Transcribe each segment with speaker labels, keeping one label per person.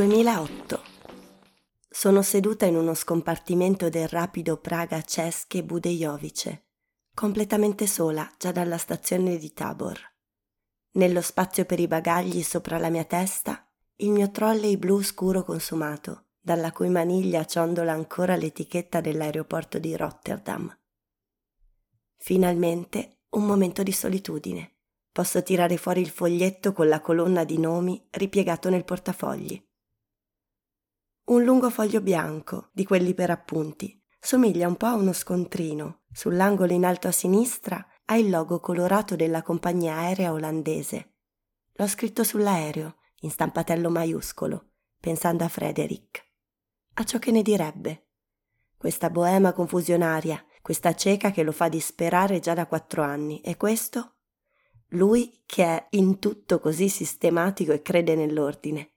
Speaker 1: 2008. Sono seduta in uno scompartimento del rapido Praga Cesche Budejovice, completamente sola già dalla stazione di Tabor. Nello spazio per i bagagli sopra la mia testa, il mio trolley blu scuro consumato, dalla cui maniglia ciondola ancora l'etichetta dell'aeroporto di Rotterdam. Finalmente un momento di solitudine. Posso tirare fuori il foglietto con la colonna di nomi ripiegato nel portafogli. Un lungo foglio bianco, di quelli per appunti. Somiglia un po' a uno scontrino. Sull'angolo in alto a sinistra ha il logo colorato della compagnia aerea olandese. L'ho scritto sull'aereo, in stampatello maiuscolo, pensando a Frederick. A ciò che ne direbbe. Questa boema confusionaria, questa cieca che lo fa disperare già da quattro anni, e questo? Lui che è in tutto così sistematico e crede nell'ordine.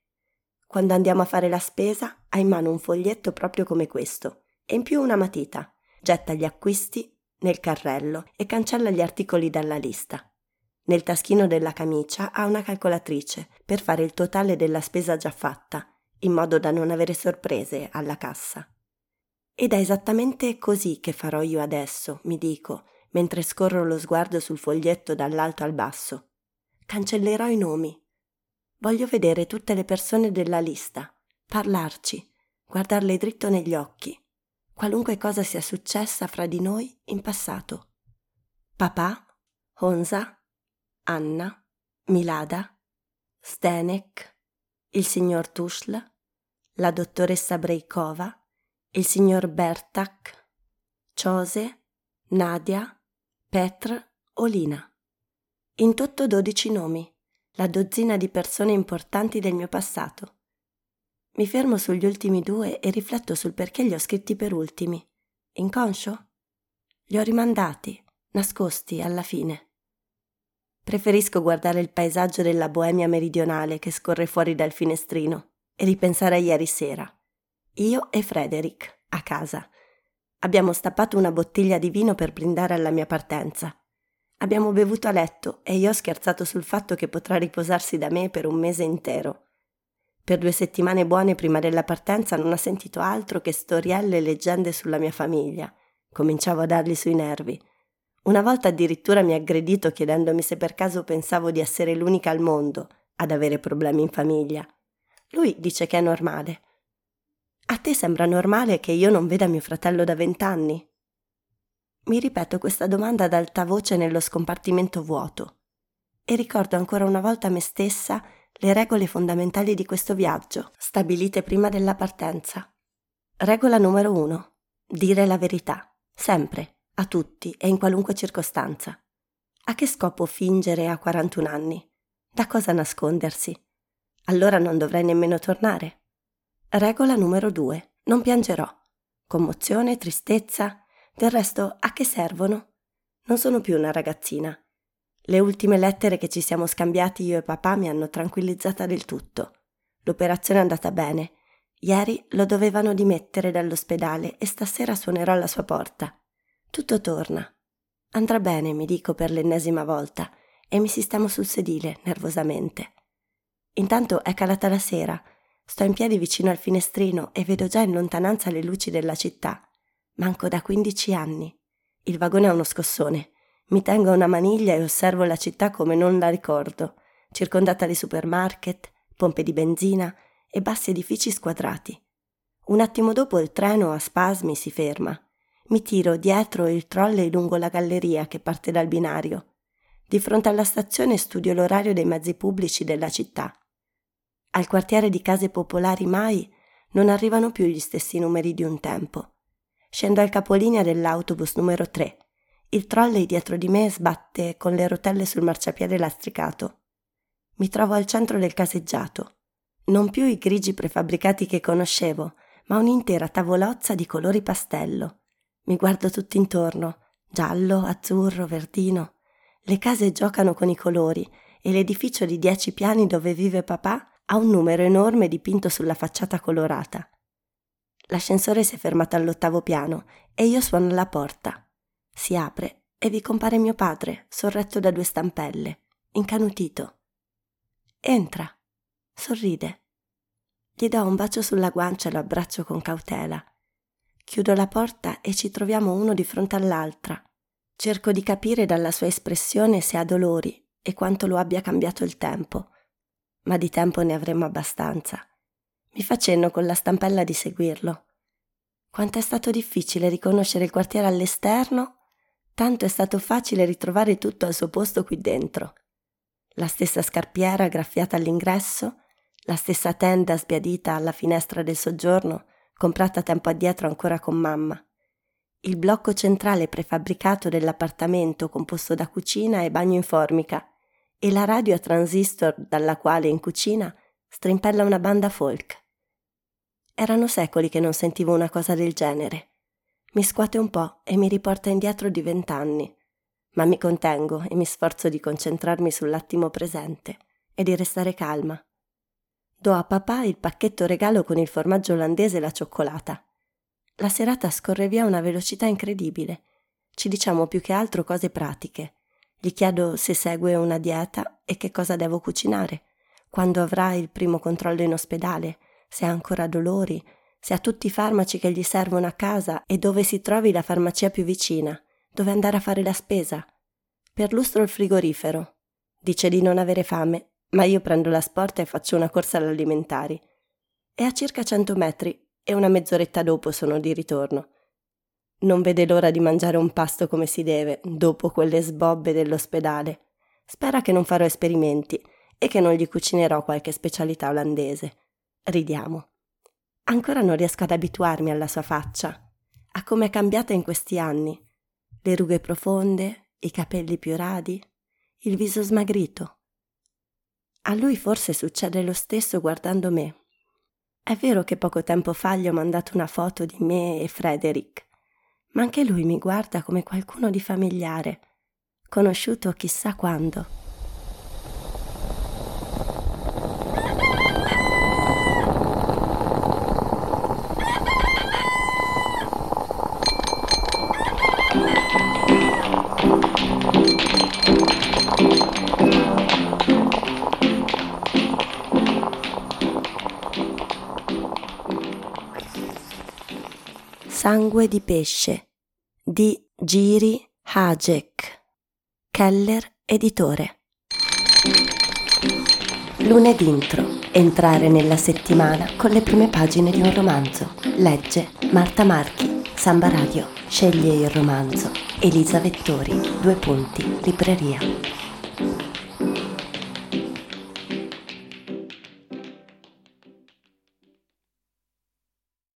Speaker 1: Quando andiamo a fare la spesa ha in mano un foglietto proprio come questo e in più una matita. Getta gli acquisti nel carrello e cancella gli articoli dalla lista. Nel taschino della camicia ha una calcolatrice per fare il totale della spesa già fatta, in modo da non avere sorprese alla cassa. Ed è esattamente così che farò io adesso, mi dico, mentre scorro lo sguardo sul foglietto dall'alto al basso. Cancellerò i nomi, Voglio vedere tutte le persone della lista, parlarci, guardarle dritto negli occhi, qualunque cosa sia successa fra di noi in passato. Papà, Honza, Anna, Milada, Stenek, il signor Tuschl, la dottoressa Breikova, il signor Bertak, Ciose, Nadia, Petr, Olina. In tutto dodici nomi la dozzina di persone importanti del mio passato. Mi fermo sugli ultimi due e rifletto sul perché li ho scritti per ultimi. Inconscio? Li ho rimandati, nascosti alla fine. Preferisco guardare il paesaggio della Boemia meridionale che scorre fuori dal finestrino e ripensare a ieri sera. Io e Frederick, a casa. Abbiamo stappato una bottiglia di vino per brindare alla mia partenza. Abbiamo bevuto a letto e io ho scherzato sul fatto che potrà riposarsi da me per un mese intero. Per due settimane buone prima della partenza non ho sentito altro che storielle e leggende sulla mia famiglia. Cominciavo a dargli sui nervi. Una volta addirittura mi ha aggredito chiedendomi se per caso pensavo di essere l'unica al mondo ad avere problemi in famiglia. Lui dice che è normale. A te sembra normale che io non veda mio fratello da vent'anni? Mi ripeto questa domanda ad alta voce nello scompartimento vuoto e ricordo ancora una volta a me stessa le regole fondamentali di questo viaggio, stabilite prima della partenza. Regola numero uno. Dire la verità, sempre, a tutti e in qualunque circostanza. A che scopo fingere a 41 anni? Da cosa nascondersi? Allora non dovrei nemmeno tornare. Regola numero due. Non piangerò. Commozione, tristezza, del resto, a che servono? Non sono più una ragazzina. Le ultime lettere che ci siamo scambiati io e papà mi hanno tranquillizzata del tutto. L'operazione è andata bene. Ieri lo dovevano dimettere dall'ospedale e stasera suonerò alla sua porta. Tutto torna. Andrà bene, mi dico per l'ennesima volta, e mi sistemo sul sedile, nervosamente. Intanto è calata la sera. Sto in piedi vicino al finestrino e vedo già in lontananza le luci della città. Manco da 15 anni. Il vagone ha uno scossone. Mi tengo a una maniglia e osservo la città come non la ricordo, circondata di supermarket, pompe di benzina e bassi edifici squadrati. Un attimo dopo il treno a spasmi si ferma. Mi tiro dietro il trolley lungo la galleria che parte dal binario. Di fronte alla stazione studio l'orario dei mezzi pubblici della città. Al quartiere di case popolari mai non arrivano più gli stessi numeri di un tempo. Scendo al capolinea dell'autobus numero 3. Il trolley dietro di me sbatte con le rotelle sul marciapiede lastricato. Mi trovo al centro del caseggiato. Non più i grigi prefabbricati che conoscevo, ma un'intera tavolozza di colori pastello. Mi guardo tutto intorno, giallo, azzurro, verdino. Le case giocano con i colori e l'edificio di dieci piani dove vive papà ha un numero enorme dipinto sulla facciata colorata. L'ascensore si è fermato all'ottavo piano e io suono alla porta. Si apre e vi compare mio padre, sorretto da due stampelle, incanutito. Entra, sorride. Gli do un bacio sulla guancia e lo abbraccio con cautela. Chiudo la porta e ci troviamo uno di fronte all'altra. Cerco di capire dalla sua espressione se ha dolori e quanto lo abbia cambiato il tempo. Ma di tempo ne avremmo abbastanza. Mi faccenno con la stampella di seguirlo. Quanto è stato difficile riconoscere il quartiere all'esterno, tanto è stato facile ritrovare tutto al suo posto qui dentro. La stessa scarpiera graffiata all'ingresso, la stessa tenda sbiadita alla finestra del soggiorno, comprata tempo addietro ancora con mamma. Il blocco centrale prefabbricato dell'appartamento composto da cucina e bagno in formica e la radio a transistor dalla quale in cucina strimpella una banda folk. Erano secoli che non sentivo una cosa del genere. Mi scuote un po' e mi riporta indietro di vent'anni, ma mi contengo e mi sforzo di concentrarmi sull'attimo presente e di restare calma. Do a papà il pacchetto regalo con il formaggio olandese e la cioccolata. La serata scorre via a una velocità incredibile. Ci diciamo più che altro cose pratiche. Gli chiedo se segue una dieta e che cosa devo cucinare, quando avrà il primo controllo in ospedale, se ha ancora dolori, se ha tutti i farmaci che gli servono a casa e dove si trovi la farmacia più vicina, dove andare a fare la spesa. Perlustro il frigorifero. Dice di non avere fame ma io prendo la sporta e faccio una corsa all'alimentari. È a circa cento metri e una mezz'oretta dopo sono di ritorno. Non vede l'ora di mangiare un pasto come si deve, dopo quelle sbobbe dell'ospedale. Spera che non farò esperimenti e che non gli cucinerò qualche specialità olandese. Ridiamo. Ancora non riesco ad abituarmi alla sua faccia, a come è cambiata in questi anni. Le rughe profonde, i capelli più radi, il viso smagrito. A lui forse succede lo stesso guardando me. È vero che poco tempo fa gli ho mandato una foto di me e Frederick, ma anche lui mi guarda come qualcuno di familiare, conosciuto chissà quando. Sangue di pesce di Giri Hajek, Keller editore. Lunedì intro. Entrare nella settimana con le prime pagine di un romanzo. Legge Marta Marchi, Samba Radio. Sceglie il romanzo. Elisa Vettori, due punti, libreria.